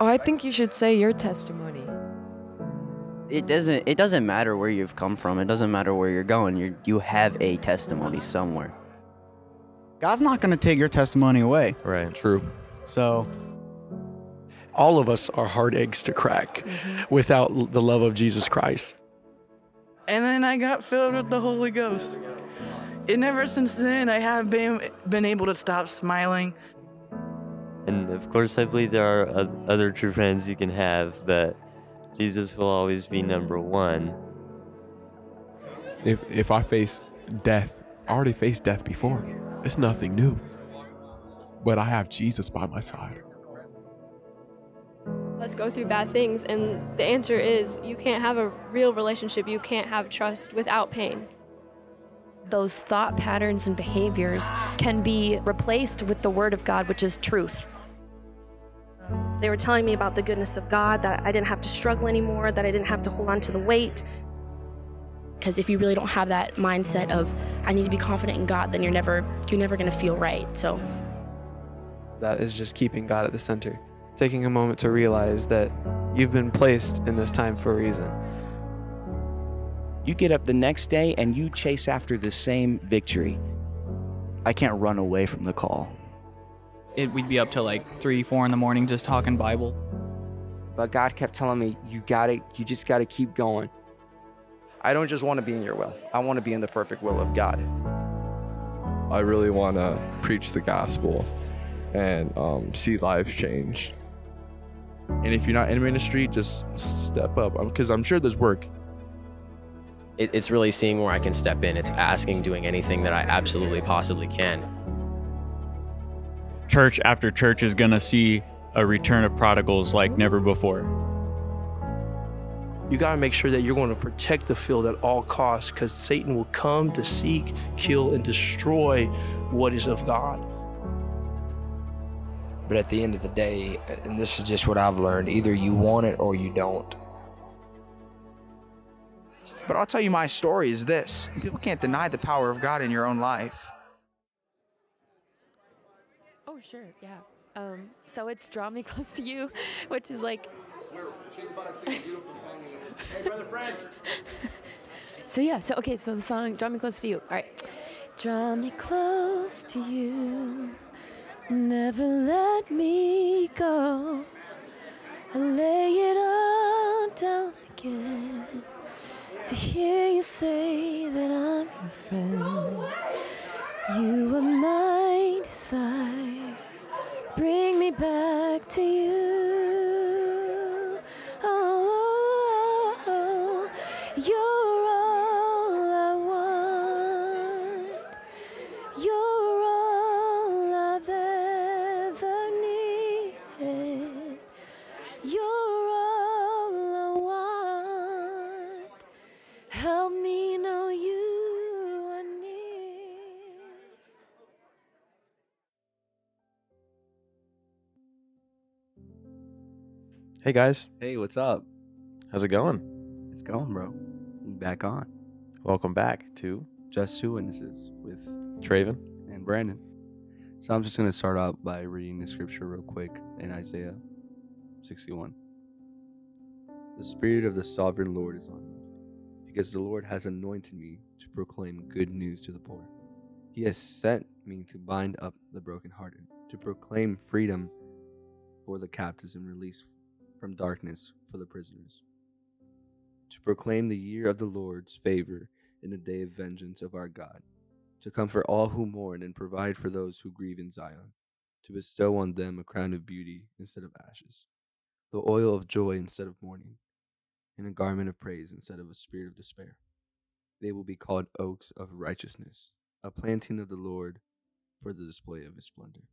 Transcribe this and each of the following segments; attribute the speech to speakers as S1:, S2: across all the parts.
S1: Oh, I think you should say your testimony.
S2: It doesn't it doesn't matter where you've come from. It doesn't matter where you're going. You you have a testimony somewhere.
S3: God's not going to take your testimony away.
S4: Right.
S5: True.
S3: So
S6: All of us are hard eggs to crack mm-hmm. without the love of Jesus Christ.
S7: And then I got filled with the Holy Ghost. And ever since then, I have been been able to stop smiling.
S4: And of course, I believe there are other true friends you can have, but Jesus will always be number one.
S5: If if I face death, I already faced death before. It's nothing new. But I have Jesus by my side.
S8: Let's go through bad things, and the answer is you can't have a real relationship, you can't have trust without pain.
S9: Those thought patterns and behaviors can be replaced with the Word of God, which is truth.
S10: They were telling me about the goodness of God, that I didn't have to struggle anymore, that I didn't have to hold on to the weight.
S11: Because if you really don't have that mindset of I need to be confident in God, then you're never you're never gonna feel right. So
S12: That is just keeping God at the center. Taking a moment to realize that you've been placed in this time for a reason.
S13: You get up the next day and you chase after the same victory.
S3: I can't run away from the call.
S14: It, we'd be up till like three, four in the morning just talking Bible.
S15: But God kept telling me, you gotta, you just gotta keep going.
S16: I don't just want to be in your will. I want to be in the perfect will of God.
S17: I really want to preach the gospel and um, see lives changed.
S18: And if you're not in ministry, just step up because I'm sure there's work.
S19: It, it's really seeing where I can step in. It's asking, doing anything that I absolutely possibly can.
S20: Church after church is going to see a return of prodigals like never before.
S21: You got to make sure that you're going to protect the field at all costs because Satan will come to seek, kill, and destroy what is of God.
S22: But at the end of the day, and this is just what I've learned either you want it or you don't.
S23: But I'll tell you my story is this people can't deny the power of God in your own life.
S9: Oh, sure, yeah. Um, so it's Draw Me Close to You, which is like.
S22: She's about to sing a beautiful song. Hey, Brother French.
S9: So yeah, so okay, so the song Draw Me Close to You. All right. Draw me close to you. Never let me go. I lay it all down again to hear you say that I'm your friend. You are my desire. Bring me back to you.
S4: Hey guys,
S5: Hey, what's up?
S4: how's it going?
S5: It's going, bro. We back on.
S4: Welcome back to
S5: Just Two Witnesses with
S4: Traven.
S5: and Brandon. So I'm just going to start out by reading the scripture real quick in Isaiah 61. The Spirit of the Sovereign Lord is on me, because the Lord has anointed me to proclaim good news to the poor. He has sent me to bind up the brokenhearted, to proclaim freedom for the captives and release from darkness for the prisoners, to proclaim the year of the Lord's favor in the day of vengeance of our God, to comfort all who mourn and provide for those who grieve in Zion, to bestow on them a crown of beauty instead of ashes, the oil of joy instead of mourning, and a garment of praise instead of a spirit of despair. They will be called oaks of righteousness, a planting of the Lord for the display of his splendor.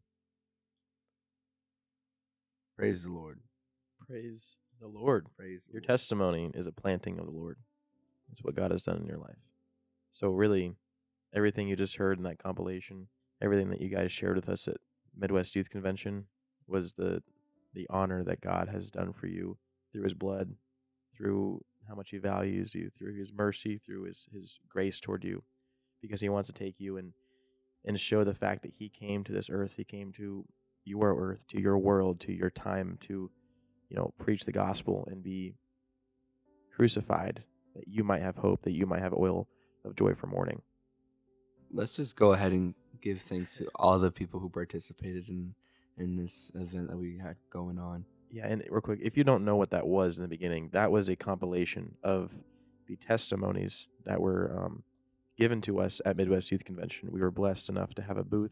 S5: Praise the Lord.
S4: Praise the Lord.
S5: Praise
S4: your
S5: Lord.
S4: testimony is a planting of the Lord. It's what God has done in your life. So really, everything you just heard in that compilation, everything that you guys shared with us at Midwest Youth Convention was the the honor that God has done for you through his blood, through how much he values you, through his mercy, through his his grace toward you because he wants to take you and and show the fact that he came to this earth, he came to your earth, to your world, to your time to you know, preach the gospel and be crucified that you might have hope, that you might have oil of joy for mourning.
S5: Let's just go ahead and give thanks to all the people who participated in in this event that we had going on.
S4: Yeah, and real quick, if you don't know what that was in the beginning, that was a compilation of the testimonies that were um, given to us at Midwest Youth Convention. We were blessed enough to have a booth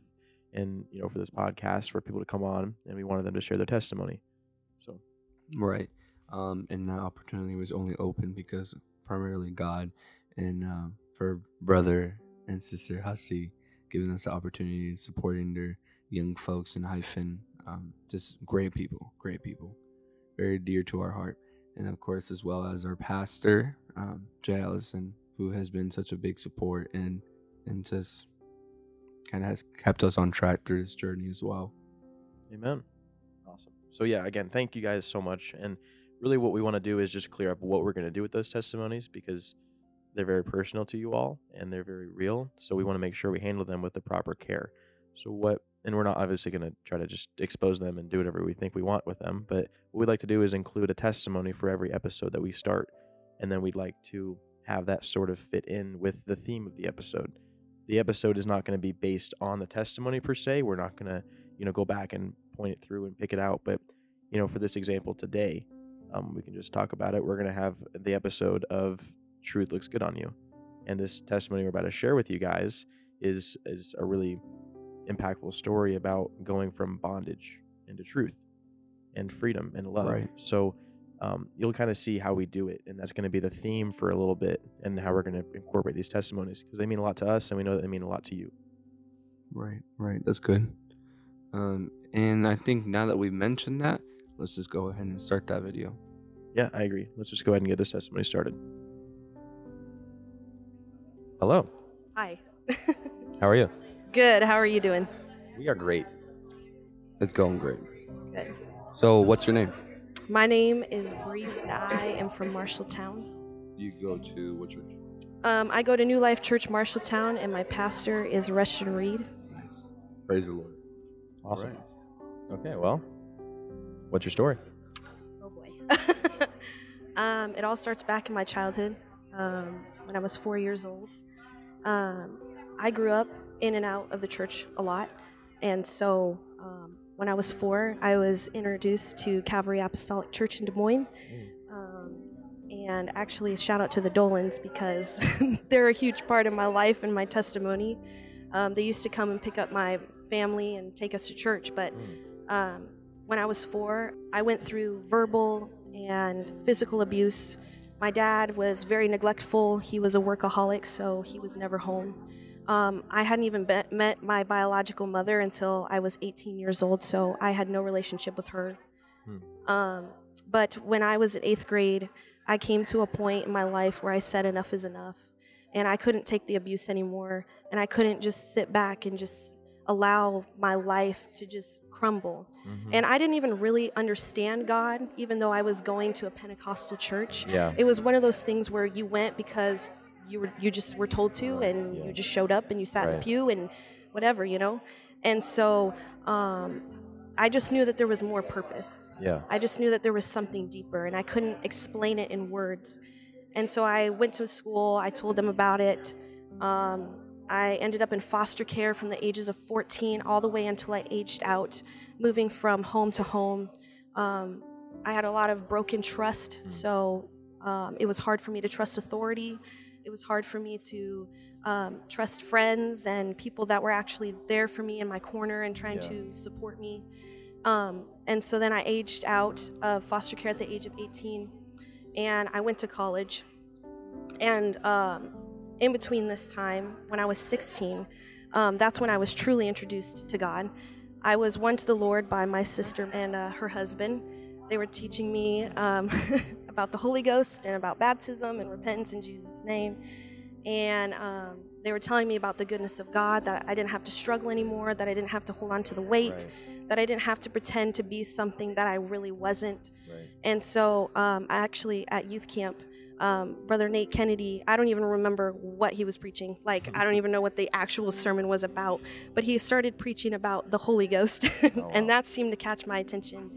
S4: and you know for this podcast for people to come on, and we wanted them to share their testimony. So,
S5: Right. Um, and that opportunity was only open because primarily God and um, for brother and sister Hussey giving us the opportunity and supporting their young folks in hyphen. Um, just great people, great people, very dear to our heart. And of course, as well as our pastor, um, Jay Allison, who has been such a big support and and just kind of has kept us on track through this journey as well.
S4: Amen. So yeah, again, thank you guys so much. And really, what we want to do is just clear up what we're going to do with those testimonies because they're very personal to you all and they're very real. So we want to make sure we handle them with the proper care. So what? And we're not obviously going to try to just expose them and do whatever we think we want with them. But what we'd like to do is include a testimony for every episode that we start, and then we'd like to have that sort of fit in with the theme of the episode. The episode is not going to be based on the testimony per se. We're not going to, you know, go back and point it through and pick it out. But, you know, for this example today, um, we can just talk about it. We're going to have the episode of Truth Looks Good on You. And this testimony we're about to share with you guys is is a really impactful story about going from bondage into truth and freedom and love.
S5: Right.
S4: So um, you'll kind of see how we do it, and that's going to be the theme for a little bit, and how we're going to incorporate these testimonies because they mean a lot to us, and we know that they mean a lot to you.
S5: Right, right. That's good. Um, and I think now that we've mentioned that, let's just go ahead and start that video.
S4: Yeah, I agree. Let's just go ahead and get this testimony started. Hello.
S10: Hi.
S4: How are you?
S10: Good. How are you doing?
S4: We are great.
S5: It's going great.
S10: Good.
S5: So, what's your name?
S10: My name is Bree. I am from Marshalltown.
S5: You go to what church?
S10: Um, I go to New Life Church Marshalltown, and my pastor is Rushton Reed.
S5: Nice. Praise the Lord.
S4: Awesome. Okay, well, what's your story? Oh boy.
S10: um, it all starts back in my childhood um, when I was four years old. Um, I grew up in and out of the church a lot. And so um, when I was four, I was introduced to Calvary Apostolic Church in Des Moines. Um, and actually, shout out to the Dolans because they're a huge part of my life and my testimony. Um, they used to come and pick up my family and take us to church. But um, when I was four, I went through verbal and physical abuse. My dad was very neglectful. He was a workaholic, so he was never home. Um, I hadn't even be- met my biological mother until I was 18 years old, so I had no relationship with her. Um, but when I was in eighth grade, I came to a point in my life where I said enough is enough. And I couldn't take the abuse anymore. And I couldn't just sit back and just allow my life to just crumble. And I didn't even really understand God, even though I was going to a Pentecostal church.
S4: Yeah.
S10: It was one of those things where you went because you were you just were told to and you just showed up and you sat in the pew and whatever, you know? And so um, I just knew that there was more purpose.
S4: Yeah.
S10: I just knew that there was something deeper and I couldn't explain it in words. And so I went to school, I told them about it. Um, I ended up in foster care from the ages of 14 all the way until I aged out, moving from home to home. Um, I had a lot of broken trust, so um, it was hard for me to trust authority. It was hard for me to um, trust friends and people that were actually there for me in my corner and trying
S4: Yeah.
S10: to support me. Um, and so then I aged out of foster care at the age of 18, and I went to college. And um, in between this time, when I was 16, um, that's when I was truly introduced to God. I was won to the Lord by my sister and uh, her husband. They were teaching me um, about the Holy Ghost and about baptism and repentance in Jesus' name. And um, they were telling me about the goodness of God, that I didn't have to struggle anymore, that I didn't have to hold on to the weight, that I didn't have to pretend to be something that I really wasn't. And so, um, I actually, at youth camp, um, Brother Nate Kennedy, I don't even remember what he was preaching. Like, I don't even know what the actual sermon was about. But he started preaching about the Holy Ghost, and that seemed to catch my attention.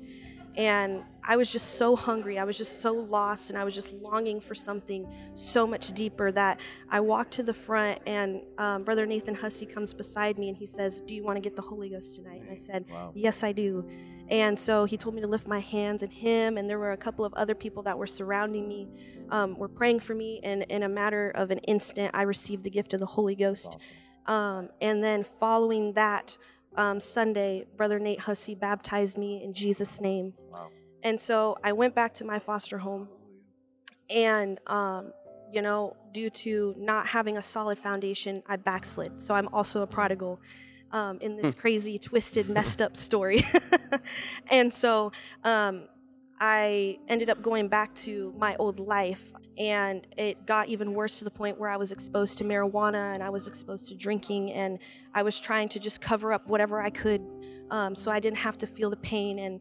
S10: And I was just so hungry. I was just so lost, and I was just longing for something so much deeper that I walked to the front, and um, Brother Nathan Hussey comes beside me and he says, Do you want to get the Holy Ghost tonight? And I said, Yes, I do. And so he told me to lift my hands, and him and there were a couple of other people that were surrounding me, um, were praying for me. And in a matter of an instant, I received the gift of the Holy Ghost. Um, and then following that um, Sunday, Brother Nate Hussey baptized me in Jesus' name. And so I went back to my foster home, and um, you know, due to not having a solid foundation, I backslid. So I'm also a prodigal um, in this crazy, twisted, messed up story. and so um, I ended up going back to my old life, and it got even worse to the point where I was exposed to marijuana and I was exposed to drinking, and I was trying to just cover up whatever I could um, so I didn't have to feel the pain. And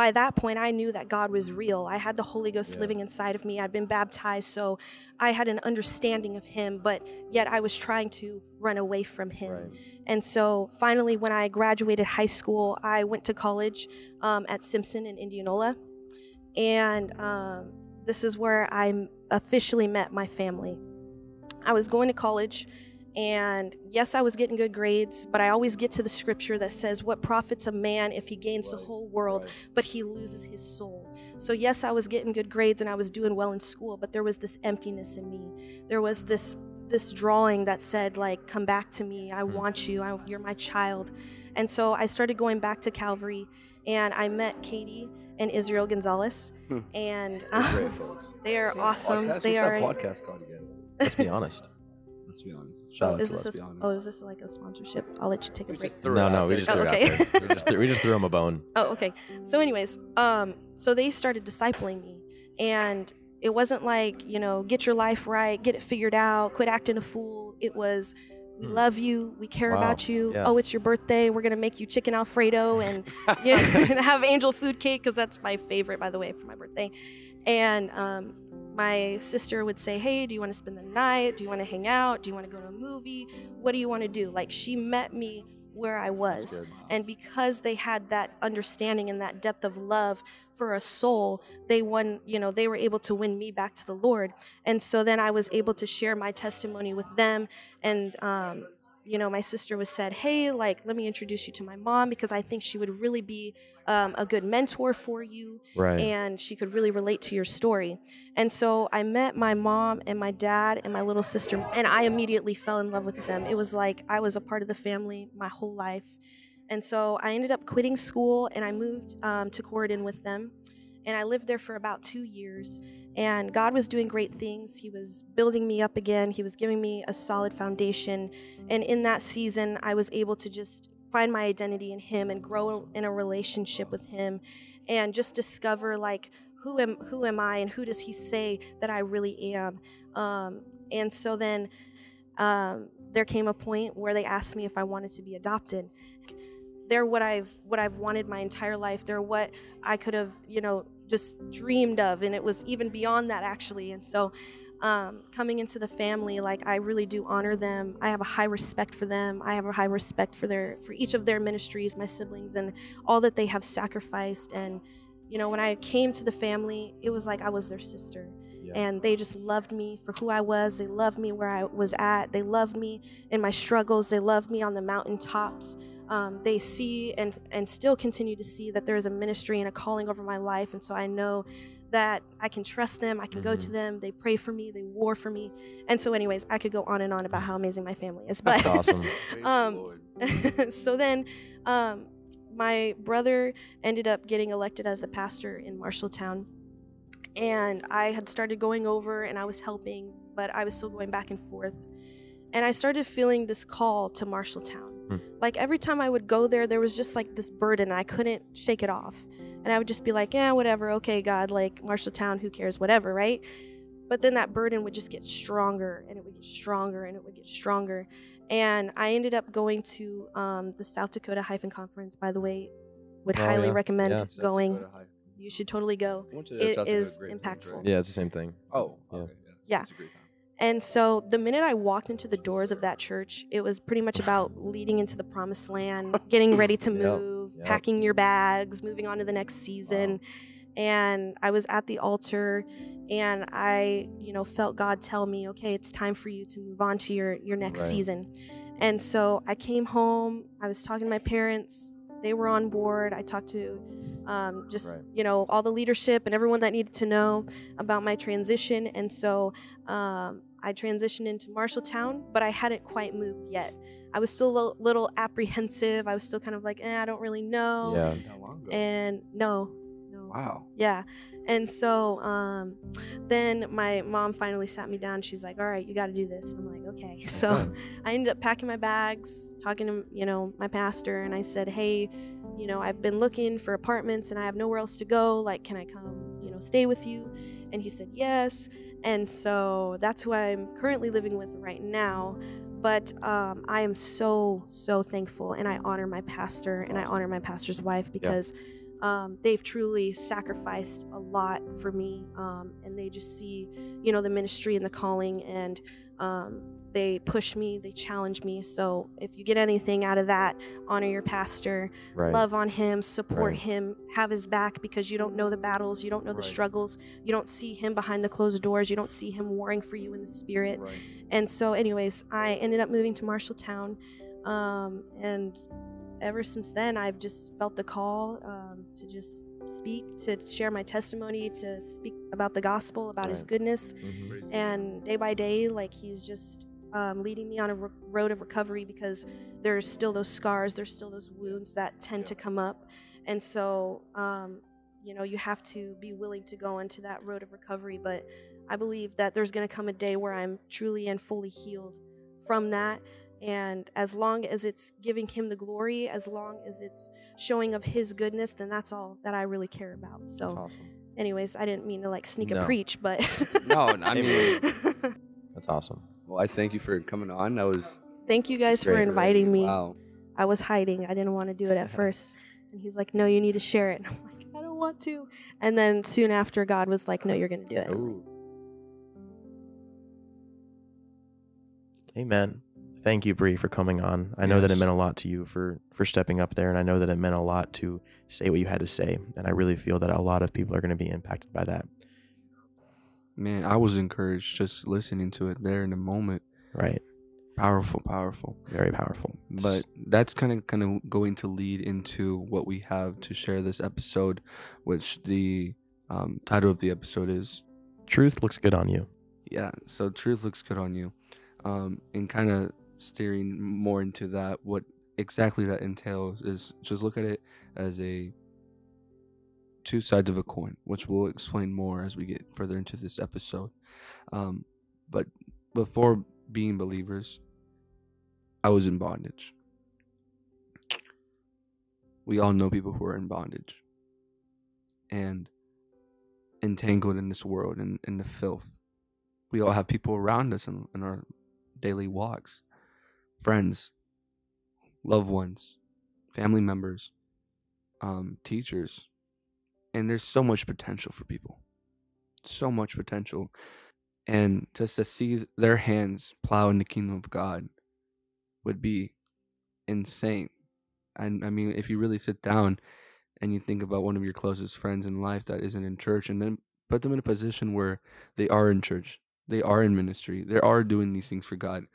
S10: by that point, I knew that God was real. I had the Holy Ghost living inside of me. I'd been baptized, so I had an understanding of Him, but yet I was trying to run away from Him. And so finally, when I graduated high school, I went to college um, at Simpson in Indianola. And um, this is where I officially met my family. I was going to college, and yes, I was getting good grades, but I always get to the scripture that says, What profits a man if he gains the whole world, but he loses his soul? So, yes, I was getting good grades and I was doing well in school, but there was this emptiness in me. There was this this drawing that said like come back to me i want you I, you're my child and so i started going back to calvary and i met katie and israel gonzalez
S5: Hmm.
S10: and um, they are awesome
S5: podcast?
S10: they
S5: What's
S10: are
S5: that podcast called again?
S4: Let's be honest.
S5: Let's be honest.
S10: Oh,
S5: Shout out
S10: is
S5: to
S10: this
S5: Let's
S10: a,
S5: Be Honest.
S10: oh, is this like a sponsorship? I'll let you take a break.
S4: no, no, we just
S10: Oh,
S4: threw
S10: okay.
S4: it out. We just, threw, we just threw him a bone.
S10: Oh, okay. So, anyways, um, so they started discipling me, and it wasn't like you know, get your life right, get it figured out, quit acting a fool. It was, we love you, we care
S4: Wow.
S10: about you.
S4: Yeah.
S10: Oh, it's your birthday, we're gonna make you chicken alfredo and yeah, and have angel food cake because that's my favorite, by the way, for my birthday. And um, my sister would say, Hey, do you want to spend the night? Do you want to hang out? Do you want to go to a movie? What do you want to do? Like, she met me where I was. And because they had that understanding and that depth of love for a soul, they won, you know, they were able to win me back to the Lord. And so then I was able to share my testimony with them. And, um, you know, my sister was said, Hey, like, let me introduce you to my mom because I think she would really be um, a good mentor for you.
S4: Right.
S10: And she could really relate to your story. And so I met my mom and my dad and my little sister, and I immediately fell in love with them. It was like I was a part of the family my whole life. And so I ended up quitting school and I moved um, to Corydon with them. And I lived there for about two years. And God was doing great things. He was building me up again, He was giving me a solid foundation. And in that season, I was able to just find my identity in Him and grow in a relationship with Him and just discover, like, who am who am I and who does he say that I really am? Um, and so then um, there came a point where they asked me if I wanted to be adopted. They're what I've what I've wanted my entire life. They're what I could have you know just dreamed of, and it was even beyond that actually. And so um, coming into the family, like I really do honor them. I have a high respect for them. I have a high respect for their for each of their ministries, my siblings, and all that they have sacrificed and you know, when I came to the family, it was like I was their sister. And they just loved me for who I was. They loved me where I was at. They loved me in my struggles. They loved me on the mountaintops. Um, they see and and still continue to see that there is a ministry and a calling over my life. And so I know that I can trust them. I can go to them. They pray for me. They war for me. And so, anyways, I could go on and on about how amazing my family is. But
S4: That's awesome.
S10: um, so then, um, my brother ended up getting elected as the pastor in Marshalltown. And I had started going over and I was helping, but I was still going back and forth. And I started feeling this call to Marshalltown.
S4: Hmm.
S10: Like every time I would go there, there was just like this burden. I couldn't shake it off. And I would just be like, yeah, whatever. Okay, God, like Marshalltown, who cares? Whatever, right? But then that burden would just get stronger and it would get stronger and it would get stronger. And I ended up going to um, the South Dakota Hyphen Conference, by the way. Would
S4: Oh,
S10: highly
S4: yeah.
S10: recommend
S4: Yeah. South
S10: going.
S5: Dakota Hyphen.
S10: You should totally go.
S5: I went to the
S10: It
S5: South Dakota
S10: is
S5: Great Plains,
S10: impactful.
S5: right?
S4: Yeah, it's the same thing.
S5: Oh,
S4: Yeah.
S5: okay.
S10: Yeah. And so the minute I walked into the doors of that church, it was pretty much about leading into the promised land, getting ready to
S4: Yep.
S10: move, move, packing your bags, moving on to the next season. And I was at the altar and I, you know, felt God tell me, okay, it's time for you to move on to your, your next
S24: Right.
S10: season. And so I came home, I was talking to my parents, they were on board. I talked to um, just,
S24: Right.
S10: you know, all the leadership and everyone that needed to know about my transition. And so um, I transitioned into Marshalltown, but I hadn't quite moved yet. I was still a little, little apprehensive. I was still kind of like, eh, I don't really know.
S4: Yeah.
S5: How long ago?
S10: And no, no.
S5: Wow.
S10: Yeah. And so um, then my mom finally sat me down. She's like, all right, you got to do this. I'm like, okay. So I ended up packing my bags, talking to, you know, my pastor, and I said, hey, you know, I've been looking for apartments and I have nowhere else to go. Like, can I come, you know, stay with you? And he said, yes. And so that's who I'm currently living with right now. But um, I am so, so thankful and I honor my pastor and I honor my pastor's wife because um, they've truly sacrificed a lot for me um, and they just see you know the ministry and the calling and um, they push me they challenge me so if you get anything out of that honor your pastor
S24: Right.
S10: love on him support
S24: Right.
S10: him have his back because you don't know the battles you don't know the struggles you don't see him behind the closed doors you don't see him warring for you in the spirit and so anyways i ended up moving to marshalltown um, and ever since then, I've just felt the call um, to just speak, to share my testimony, to speak about the gospel, about His
S24: Right.
S10: goodness.
S24: Mhm.
S10: And day by day, like He's just um, leading me on a re- road of recovery because there's still those scars, there's still those wounds that tend to come up. And so, um, you know, you have to be willing to go into that road of recovery. But I believe that there's going to come a day where I'm truly and fully healed from that. And as long as it's giving him the glory, as long as it's showing of his goodness, then that's all that I really care about. So, anyways, I didn't mean to like sneak a preach, but
S5: No, I mean,
S4: That's awesome.
S5: Well, I thank you for coming on. That was
S10: thank you guys for
S5: Great.
S10: inviting me.
S5: Wow.
S10: I was hiding. I didn't want to do it at first. And he's like, no, you need to share it. And I'm like, I don't want to. And then soon after, God was like, no, you're going to do it.
S5: Ooh.
S4: Amen. Thank you, Bree, for coming on. I know that it meant a lot to you for for stepping up there, and I know that it meant a lot to say what you had to say. And I really feel that a lot of people are going to be impacted by that.
S5: Man, I was encouraged just listening to it there in the moment.
S4: Right.
S5: Powerful, powerful.
S4: Very powerful.
S5: But that's kind of kind of going to lead into what we have to share this episode, which the um, title of the episode is
S4: Truth looks good on you.
S5: Yeah, so truth looks good on you. Um, and kind of steering more into that, what exactly that entails is just look at it as a two sides of a coin, which we'll explain more as we get further into this episode. Um, but before being believers, I was in bondage. We all know people who are in bondage and entangled in this world and in the filth. We all have people around us in, in our daily walks friends, loved ones, family members, um, teachers. And there's so much potential for people. So much potential. And just to see their hands plow in the kingdom of God would be insane. And I mean, if you really sit down and you think about one of your closest friends in life that isn't in church and then put them in a position where they are in church, they are in ministry, they are doing these things for God.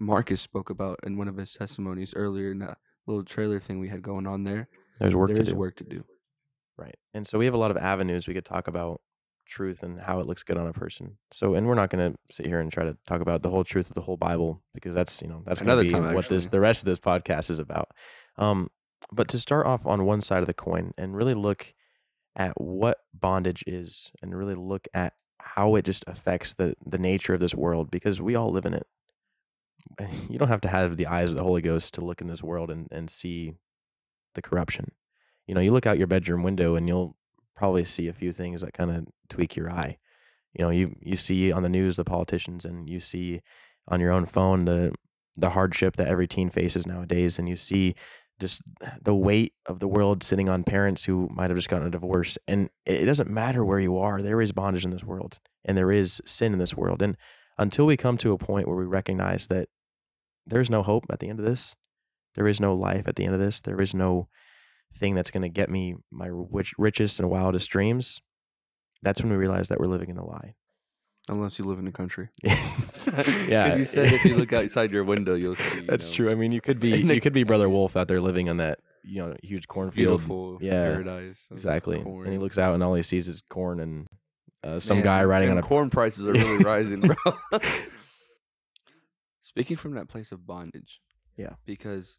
S5: Marcus spoke about in one of his testimonies earlier in that little trailer thing we had going on there.
S4: There's work to
S5: There's
S4: do.
S5: work to do.
S4: Right. And so we have a lot of avenues we could talk about truth and how it looks good on a person. So, and we're not going to sit here and try to talk about the whole truth of the whole Bible because that's, you know, that's going to be
S5: time,
S4: what this, the rest of this podcast is about. Um, but to start off on one side of the coin and really look at what bondage is and really look at how it just affects the, the nature of this world because we all live in it. You don't have to have the eyes of the Holy Ghost to look in this world and, and see the corruption. You know, you look out your bedroom window and you'll probably see a few things that kind of tweak your eye. You know, you you see on the news the politicians and you see on your own phone the the hardship that every teen faces nowadays and you see just the weight of the world sitting on parents who might have just gotten a divorce and it it doesn't matter where you are there is bondage in this world and there is sin in this world and until we come to a point where we recognize that there's no hope at the end of this there is no life at the end of this there is no thing that's going to get me my rich, richest and wildest dreams, that's when we realize that we're living in a lie.
S5: Unless you live in the country.
S4: yeah,
S5: Because you said if you look outside your window, you'll see. you
S4: That's
S5: know,
S4: true. I mean, you could be you could be Brother Wolf out there living on that you know huge cornfield.
S5: Beautiful
S4: yeah,
S5: paradise
S4: Exactly. And he looks out and all he sees is corn and uh, some
S5: Man,
S4: guy riding on a
S5: corn prices are really rising, bro. Speaking from that place of bondage.
S4: Yeah.
S5: Because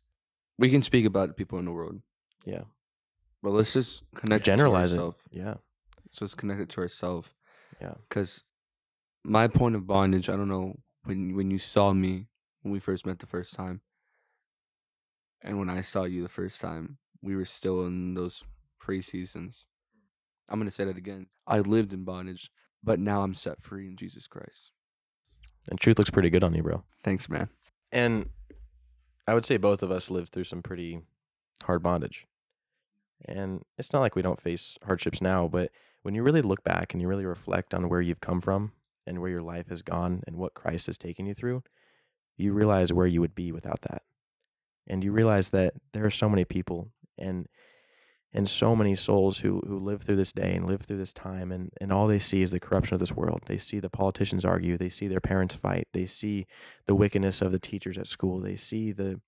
S5: we can speak about people in the world.
S4: Yeah.
S5: But let's just connect
S4: generalize
S5: it
S4: it.
S5: to ourselves.
S4: Yeah.
S5: So let's connect it to ourselves.
S4: Yeah.
S5: Because my point of bondage, I don't know when when you saw me when we first met the first time, and when I saw you the first time, we were still in those pre seasons. I'm gonna say that again. I lived in bondage, but now I'm set free in Jesus Christ.
S4: And truth looks pretty good on you, bro.
S5: Thanks, man.
S4: And I would say both of us lived through some pretty hard bondage. And it's not like we don't face hardships now, but when you really look back and you really reflect on where you've come from and where your life has gone and what Christ has taken you through, you realize where you would be without that. And you realize that there are so many people and and so many souls who who live through this day and live through this time and and all they see is the corruption of this world. They see the politicians argue, they see their parents fight, they see the wickedness of the teachers at school, they see the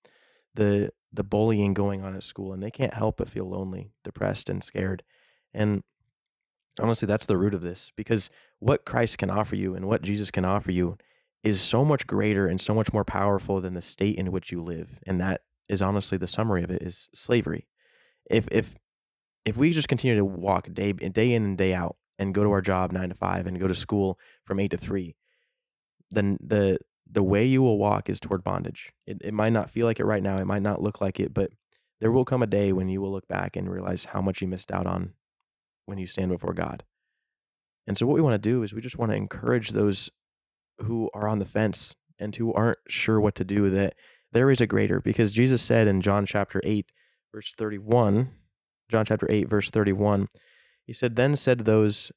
S4: the the bullying going on at school and they can't help but feel lonely, depressed and scared. And honestly, that's the root of this because what Christ can offer you and what Jesus can offer you is so much greater and so much more powerful than the state in which you live. And that is honestly the summary of it is slavery. If if if we just continue to walk day day in and day out and go to our job 9 to 5 and go to school from 8 to 3, then the the way you will walk is toward bondage. It it might not feel like it right now, it might not look like it, but there will come a day when you will look back and realize how much you missed out on when you stand before God. And so what we want to do is we just want to encourage those who are on the fence and who aren't sure what to do that there is a greater because Jesus said in John chapter 8 verse 31 John chapter 8 verse 31 he said then said those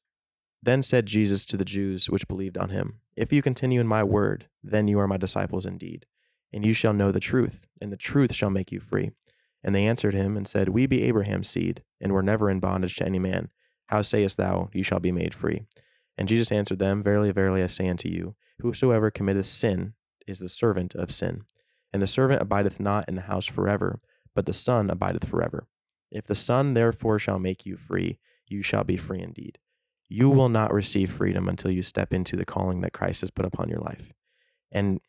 S4: then said Jesus to the Jews which believed on him if you continue in my word then you are my disciples indeed and you shall know the truth and the truth shall make you free and they answered him and said we be Abraham's seed and were never in bondage to any man. How sayest thou you shall be made free and Jesus answered them verily verily I say unto you whosoever committeth sin is the servant of sin and the servant abideth not in the house forever, but the Son abideth forever. If the Son therefore shall make you free, you shall be free indeed. You will not receive freedom until you step into the calling that Christ has put upon your life. And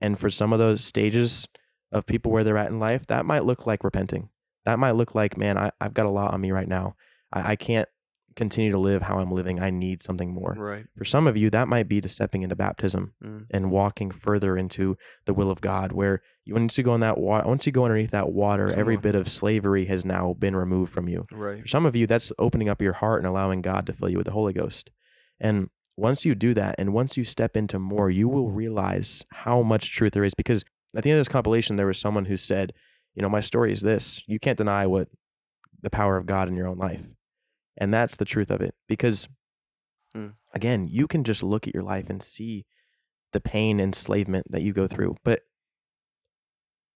S4: and for some of those stages of people where they're at in life, that might look like repenting. That might look like, man, I, I've got a lot on me right now. I, I can't continue to live how I'm living. I need something more.
S5: Right.
S4: For some of you, that might be to stepping into baptism
S5: Mm.
S4: and walking further into the will of God, where you once you go in that water, once you go underneath that water,
S5: Come
S4: every
S5: on.
S4: bit of slavery has now been removed from you.
S5: Right.
S4: For some of you, that's opening up your heart and allowing God to fill you with the Holy Ghost. And once you do that, and once you step into more, you will realize how much truth there is. Because at the end of this compilation, there was someone who said, "You know, my story is this: you can't deny what the power of God in your own life." And that's the truth of it. Because
S5: Mm.
S4: again, you can just look at your life and see the pain and enslavement that you go through. But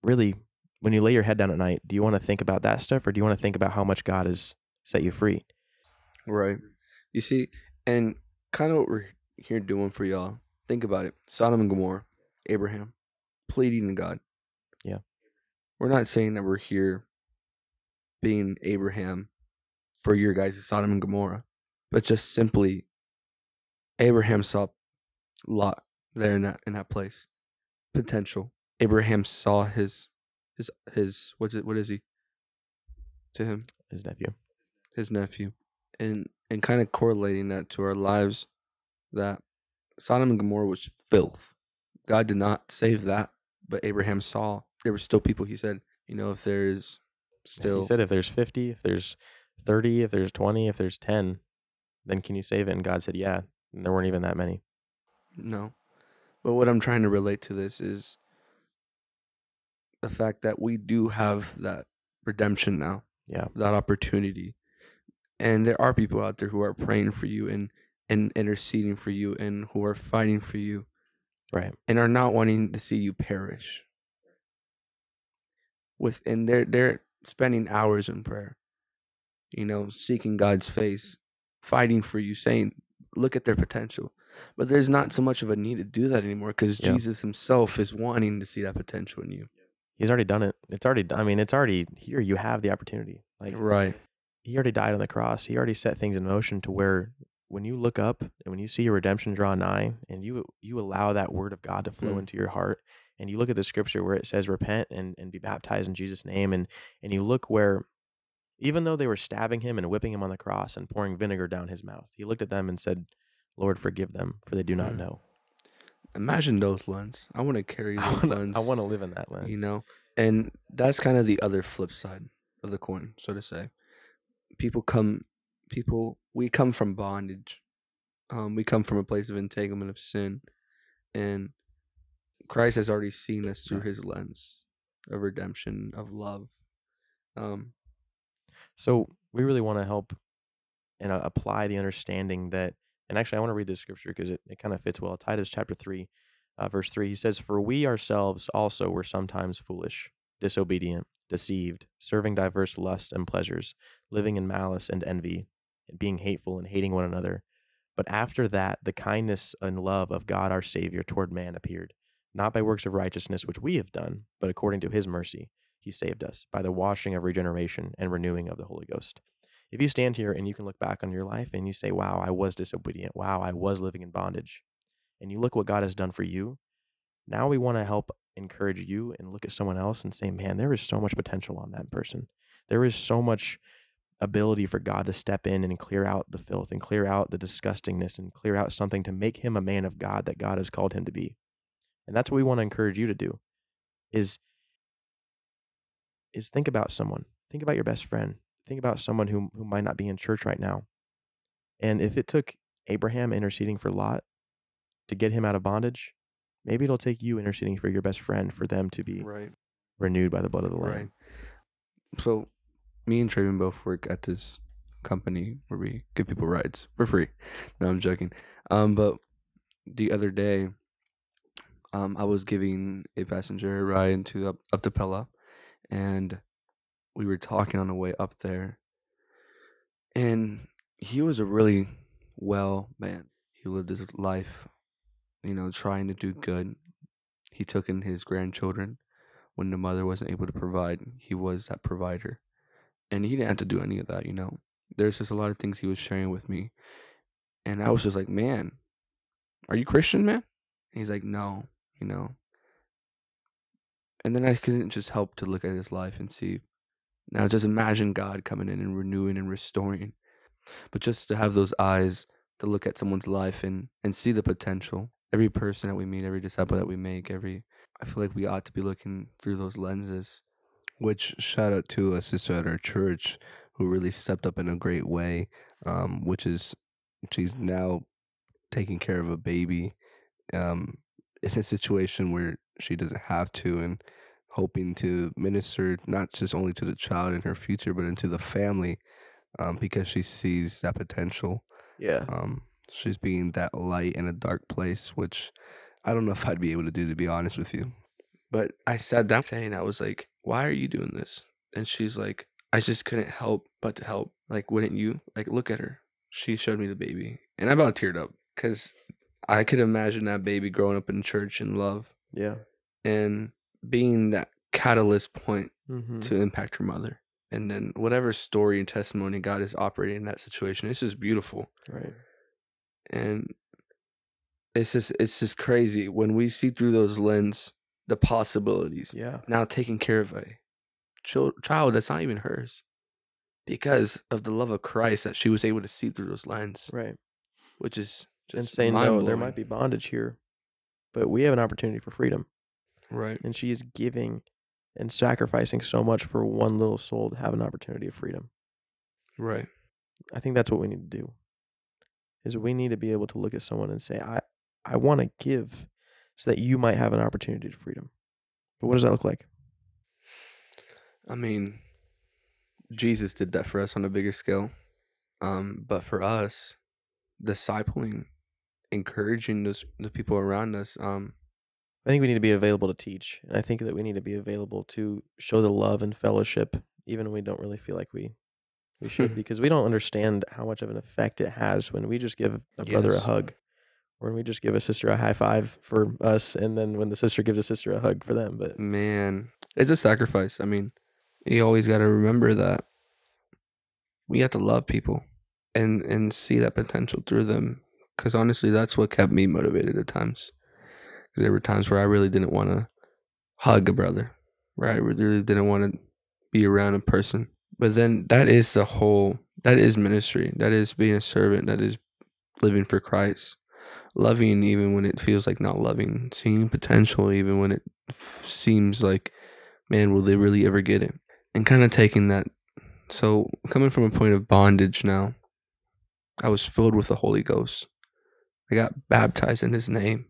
S4: really, when you lay your head down at night, do you want to think about that stuff or do you want to think about how much God has set you free?
S5: Right. You see, and kind of what we're here doing for y'all. Think about it. Sodom and Gomorrah, Abraham, pleading to God.
S4: Yeah.
S5: We're not saying that we're here being Abraham for your guys' Sodom and Gomorrah, but just simply Abraham saw Lot there in that in that place. Potential. Abraham saw his his his what's it what is he? To him.
S4: His nephew.
S5: His nephew. And and kind of correlating that to our lives that Sodom and Gomorrah was filth. God did not save that, but Abraham saw there were still people he said, you know, if there is still
S4: He said if there's 50, if there's 30, if there's 20, if there's 10, then can you save it? And God said, yeah. And there weren't even that many.
S5: No. But what I'm trying to relate to this is the fact that we do have that redemption now.
S4: Yeah.
S5: That opportunity. And there are people out there who are praying for you and and interceding for you and who are fighting for you.
S4: Right.
S5: And are not wanting to see you perish. With and they're they're spending hours in prayer. You know, seeking God's face, fighting for you, saying, look at their potential. But there's not so much of a need to do that anymore because
S4: Yeah.
S5: Jesus himself is wanting to see that potential in you.
S4: He's already done it. It's already. I mean, it's already here. You have the opportunity. Like
S5: Right.
S4: He already died on the cross. He already set things in motion to where when you look up and when you see your redemption draw nigh, and you you allow that word of God to flow
S5: Mm.
S4: into your heart, and you look at the scripture where it says repent and and be baptized in Jesus' name, and and you look where even though they were stabbing him and whipping him on the cross and pouring vinegar down his mouth, he looked at them and said, "Lord, forgive them, for they do not
S5: Mm.
S4: know."
S5: Imagine those lens. I want to carry
S4: I
S5: those
S4: wanna-
S5: lens.
S4: I wanna live in that lens.
S5: You know, and that's kind of the other flip side of the coin, so to say. People come, people we come from bondage. Um, we come from a place of entanglement of sin, and Christ has already seen us through His lens of redemption, of love. Um,
S4: So we really want to help and uh, apply the understanding that, and actually, I want to read this scripture because it, it kind of fits well. Titus chapter 3, uh, verse 3, he says, For we ourselves also were sometimes foolish, disobedient, deceived, serving diverse lusts and pleasures, living in malice and envy, and being hateful and hating one another. But after that, the kindness and love of God our Savior toward man appeared, not by works of righteousness which we have done, but according to his mercy he saved us by the washing of regeneration and renewing of the Holy Ghost. If you stand here and you can look back on your life and you say, Wow, I was disobedient. Wow, I was living in bondage. And you look what God has done for you. Now we want to help encourage you and look at someone else and say, Man, there is so much potential on that person. There is so much ability for God to step in and clear out the filth and clear out the disgustingness and clear out something to make him a man of God that God has called him to be. And that's what we want to encourage you to do is is think about someone. Think about your best friend. Think about someone who who might not be in church right now. And if it took Abraham interceding for Lot to get him out of bondage, maybe it'll take you interceding for your best friend for them to be
S5: Right.
S4: renewed by the blood of the
S5: Right.
S4: lamb.
S5: So, me and Traven both work at this company where we give people rides for free. No, I'm joking. Um, but the other day, um, I was giving a passenger a ride to up, up to Pella, and we were talking on the way up there, and he was a really well man. He lived his life, you know, trying to do good. He took in his grandchildren when the mother wasn't able to provide. He was that provider, and he didn't have to do any of that. You know, there's just a lot of things he was sharing with me, and I was just like, man, are you Christian, man? And he's like, no, you know. And then I couldn't just help to look at his life and see. Now just imagine God coming in and renewing and restoring. But just to have those eyes to look at someone's life and and see the potential. Every person that we meet, every disciple that we make, every I feel like we ought to be looking through those lenses.
S24: Which shout out to a sister at our church who really stepped up in a great way. Um, which is she's now taking care of a baby, um, in a situation where she doesn't have to, and hoping to minister not just only to the child in her future, but into the family, um, because she sees that potential.
S4: Yeah.
S24: Um, she's being that light in a dark place, which I don't know if I'd be able to do, to be honest with you.
S5: But I sat down and I was like, "Why are you doing this?" And she's like, "I just couldn't help but to help. Like, wouldn't you? Like, look at her. She showed me the baby, and I about teared up because I could imagine that baby growing up in church in love.
S4: Yeah.
S5: and being that catalyst point
S4: Mhm.
S5: to impact her mother. And then whatever story and testimony God is operating in that situation, it's just beautiful.
S4: Right.
S5: And it's just it's just crazy when we see through those lens the possibilities.
S4: Yeah.
S5: Now taking care of a chil- child that's not even hers because of the love of Christ that she was able to see through those lens.
S4: Right.
S5: Which is just
S4: and saying no, there might be bondage here, but we have an opportunity for freedom.
S5: Right.
S4: And she is giving and sacrificing so much for one little soul to have an opportunity of freedom.
S5: Right.
S4: I think that's what we need to do. Is we need to be able to look at someone and say, I, I want to give so that you might have an opportunity to freedom. But what does that look like?
S5: I mean, Jesus did that for us on a bigger scale. Um, but for us, discipling, encouraging those the people around us, um,
S4: I think we need to be available to teach. And I think that we need to be available to show the love and fellowship, even when we don't really feel like we We should because we don't understand how much of an effect it has when we just give a brother a hug, or when we just give a sister a high five for us, and then when the sister gives a sister a hug for them. But
S5: Man, it's a sacrifice. I mean, you always got to remember that we have to love people and and see that potential through them. Because honestly, that's what kept me motivated at times. Because there were times where I really didn't want to hug a brother, where I really didn't want to be around a person. But then that is the whole. That is ministry. That is being a servant. That is living for Christ. Loving even when it feels like not loving. Seeing potential even when it seems like, man, will they really ever get it? And kind of taking that. So coming from a point of bondage now, I was filled with the Holy Ghost. I got baptized in His name,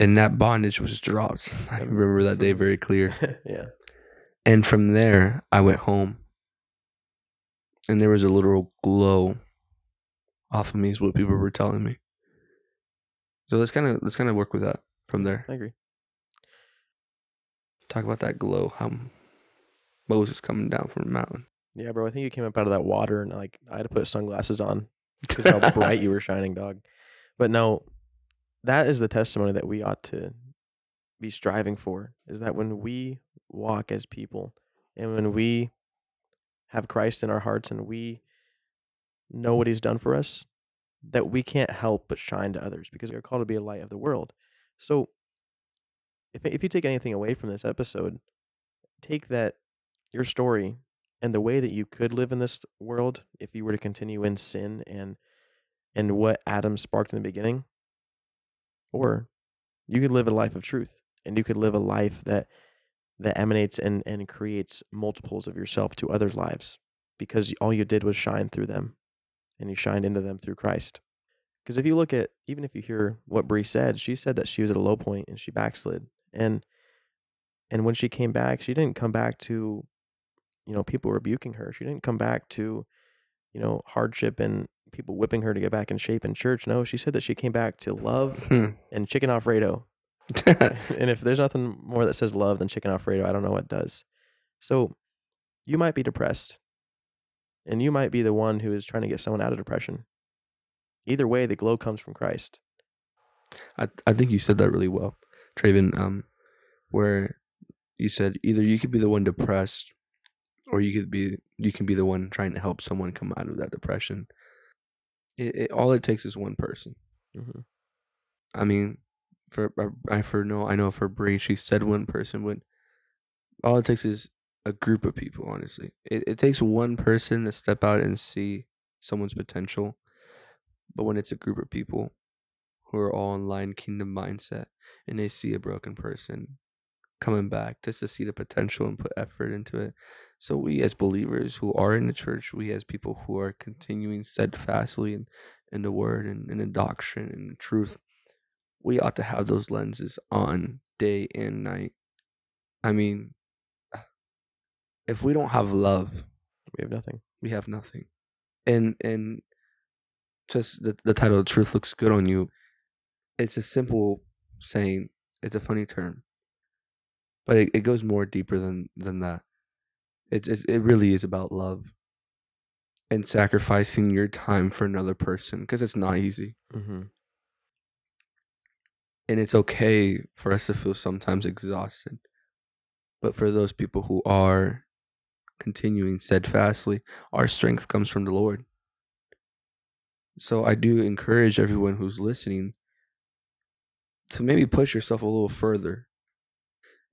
S5: and that bondage was dropped. I remember that day very clear.
S4: yeah,
S5: And from there, I went home. And there was a literal glow off of me, is what people were telling me. So let's kind of let's kind of work with that from there.
S4: I agree.
S5: Talk about that glow, how Moses coming down from the mountain.
S4: yeah, bro, I think you came up out of that water, and like I had to put sunglasses on because how bright you were shining, dog. But no, that is the testimony that we ought to be striving for. Is that when we walk as people, and when we have Christ in our hearts, and we know what He's done for us, that we can't help but shine to others because we are called to be a light of the world. So, if if you take anything away from this episode, take that your story and the way that you could live in this world if you were to continue in sin and and what Adam sparked in the beginning, or you could live a life of truth and you could live a life that that emanates and and creates multiples of yourself to others' lives because all you did was shine through them and you shined into them through Christ. Because if you look at even if you hear what Bree said, she said that she was at a low point and she backslid. And and when she came back, she didn't come back to, you know, people rebuking her. She didn't come back to, you know, hardship and people whipping her to get back in shape in church. No, she said that she came back to love
S5: Hmm.
S4: and chicken Alfredo. and if there's nothing more that says love than chicken Alfredo, I don't know what does. So you might be depressed and you might be the one who is trying to get someone out of depression. Either way, the glow comes from Christ.
S5: I I think you said that really well, Traven. Um, where you said either you could be the one depressed, or you could be you can be the one trying to help someone come out of that depression. It, it all it takes is one person.
S4: Mhm.
S5: I mean, for I for no I know for Bree, she said one person. When all it takes is a group of people. Honestly, it it takes one person to step out and see someone's potential. But when it's a group of people who are all in line kingdom mindset and they see a broken person coming back just to see the potential and put effort into it. So we as believers who are in the church, we as people who are continuing steadfastly in, in the word and in the doctrine and the truth, we ought to have those lenses on day and night. I mean, if we don't have love,
S4: we have nothing.
S5: We have nothing. And and just the the title "Truth Looks Good on You." It's a simple saying. It's a funny term, but it, it goes more deeper than than that. It, it it really is about love and sacrificing your time for another person because it's not easy.
S4: Mm-hmm.
S5: And it's okay for us to feel sometimes exhausted. But for those people who are continuing steadfastly, our strength comes from the Lord. So I do encourage everyone who's listening to maybe push yourself a little further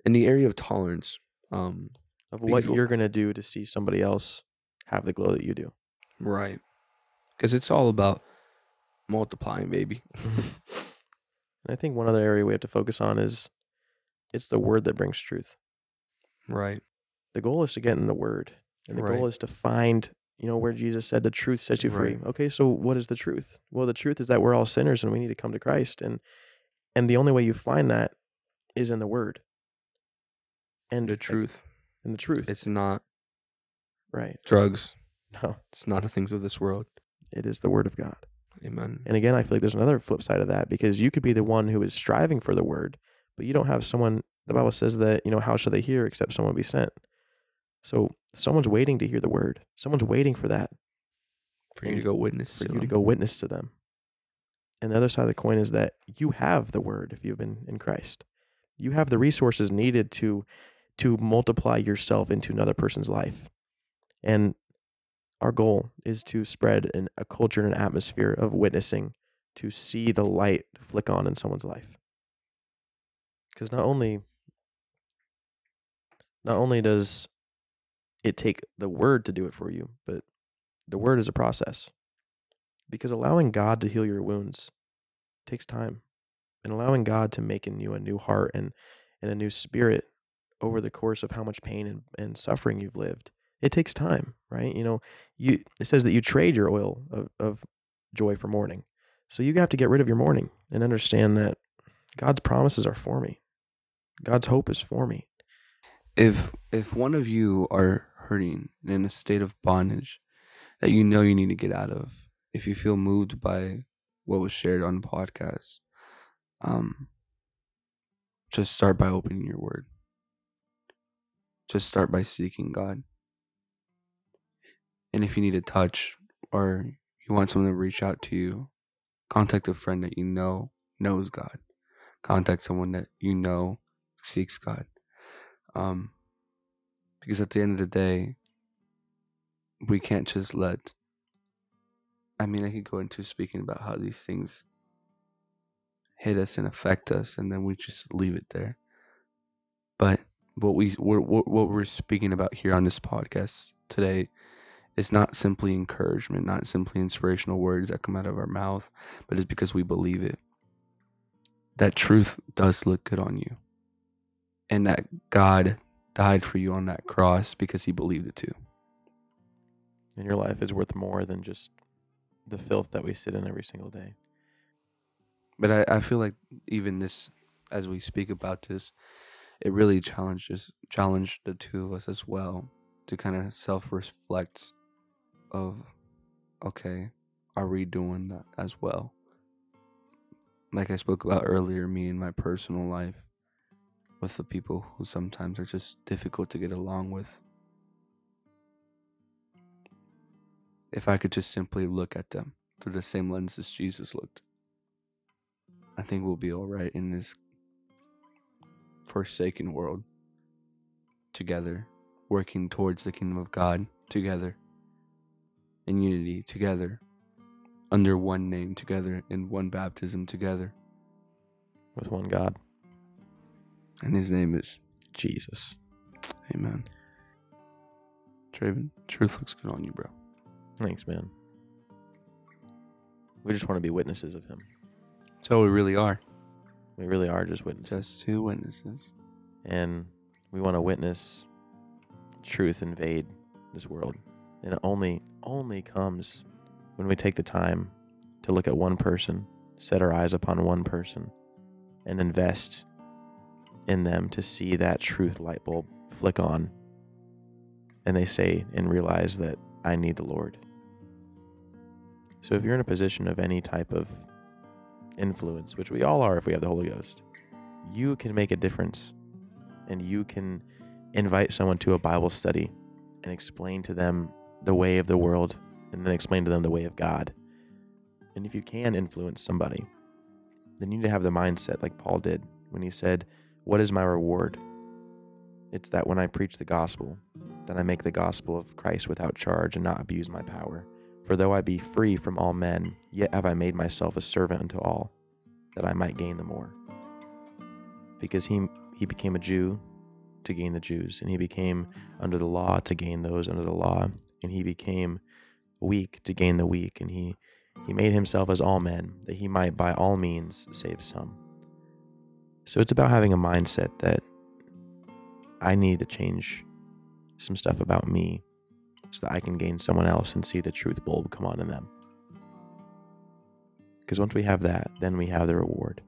S5: in the area of tolerance. Um,
S4: Of what you're going to do to see somebody else have the glow that you do.
S5: Right. Because it's all about multiplying, baby.
S4: And I think one other area we have to focus on is it's the word that brings truth.
S5: Right.
S4: The goal is to get in the word. And the
S5: Right.
S4: goal is to find, you know, where Jesus said the truth sets you free.
S5: Right.
S4: Okay, so what is the truth? Well, the truth is that we're all sinners and we need to come to Christ. And and the only way you find that is in the word. And
S5: the truth.
S4: And the truth.
S5: It's not
S4: right.
S5: drugs.
S4: No.
S5: It's not the things of this world.
S4: It is the word of God.
S5: Amen.
S4: And again, I feel like there's another flip side of that because you could be the one who is striving for the word, but you don't have someone. The Bible says that you know how shall they hear except someone be sent. So someone's waiting to hear the word. Someone's waiting for that.
S5: For you to go witness
S4: for
S5: to
S4: you to
S5: them.
S4: go witness to them. And the other side of the coin is that you have the word if you've been in Christ. You have the resources needed to to multiply yourself into another person's life. And our goal is to spread an, a culture and an atmosphere of witnessing to see the light flick on in someone's life. Because not only not only does it take the word to do it for you, but the word is a process. Because allowing God to heal your wounds takes time. And allowing God to make in you a new heart and, and a new spirit over the course of how much pain and, and suffering you've lived, it takes time, right? You know, you it says that you trade your oil of, of joy for mourning. So you have to get rid of your mourning and understand that God's promises are for me. God's hope is for me.
S5: if if one of you are hurting and in a state of bondage that you know you need to get out of if you feel moved by what was shared on the podcast um just start by opening your word just start by seeking god. And if you need a touch or you want someone to reach out to you contact a friend that you know knows god. Contact someone that you know seeks god. Um because at the end of the day we can't just let i mean i could go into speaking about how these things hit us and affect us and then we just leave it there. But what we what, what what we're speaking about here on this podcast today is not simply encouragement not simply inspirational words that come out of our mouth but it's because we believe it. That truth does look good on you. And that god died for you on that cross because he believed it too.
S4: And your life is worth more than just the filth that we sit in every single day.
S5: But I, I feel like even this, as we speak about this, it really challenges challenged the two of us as well to kind of self reflect of, okay, are we doing that as well? Like I spoke about earlier, me in my personal life with the people who sometimes are just difficult to get along with. If I could just simply look at them through the same lens as Jesus looked. I think we'll be all right in this forsaken world together, working towards the kingdom of God together, in unity together, under one name together, in one baptism together.
S4: With one God.
S5: And his name is
S4: Jesus.
S5: Amen. Traven, truth looks good on you, bro.
S4: Thanks, man. We just want to be witnesses of him.
S5: So we really are.
S4: We really are just witnesses.
S5: Just two witnesses.
S4: And we want to witness truth invade this world. And it only only comes when we take the time to look at one person, set our eyes upon one person, and invest in them to see that truth light bulb flick on. And they say and realize that I need the Lord. So if you're in a position of any type of influence, which we all are if we have the Holy Ghost, you can make a difference and you can invite someone to a Bible study and explain to them the way of the world and then explain to them the way of God. And if you can influence somebody, then you need to have the mindset like Paul did when he said, What is my reward? It's that when I preach the gospel, that I make the gospel of Christ without charge and not abuse my power. For though I be free from all men, yet have I made myself a servant unto all, that I might gain the more. Because he he became a Jew to gain the Jews, and he became under the law to gain those under the law, and he became weak to gain the weak, and he he made himself as all men, that he might by all means save some. So it's about having a mindset that I need to change some stuff about me so that I can gain someone else and see the truth bulb come on in them. Because once we have that, then we have the reward.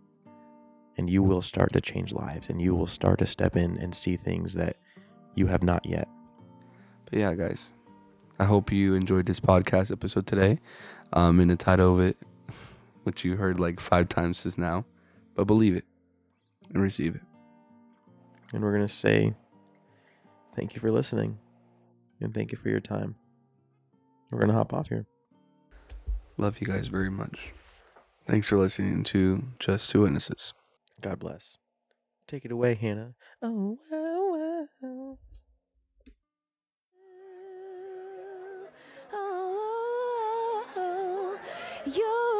S4: And you will start to change lives and you will start to step in and see things that you have not yet.
S5: But yeah, guys, I hope you enjoyed this podcast episode today. Um, in the title of it, which you heard like five times just now, but believe it and receive it.
S4: And we're going to say thank you for listening. And thank you for your time. We're going to hop off here.
S5: Love you guys very much. Thanks for listening to Just Two Witnesses.
S4: God bless. Take it away, Hannah. Oh, wow, wow.
S9: Oh, you're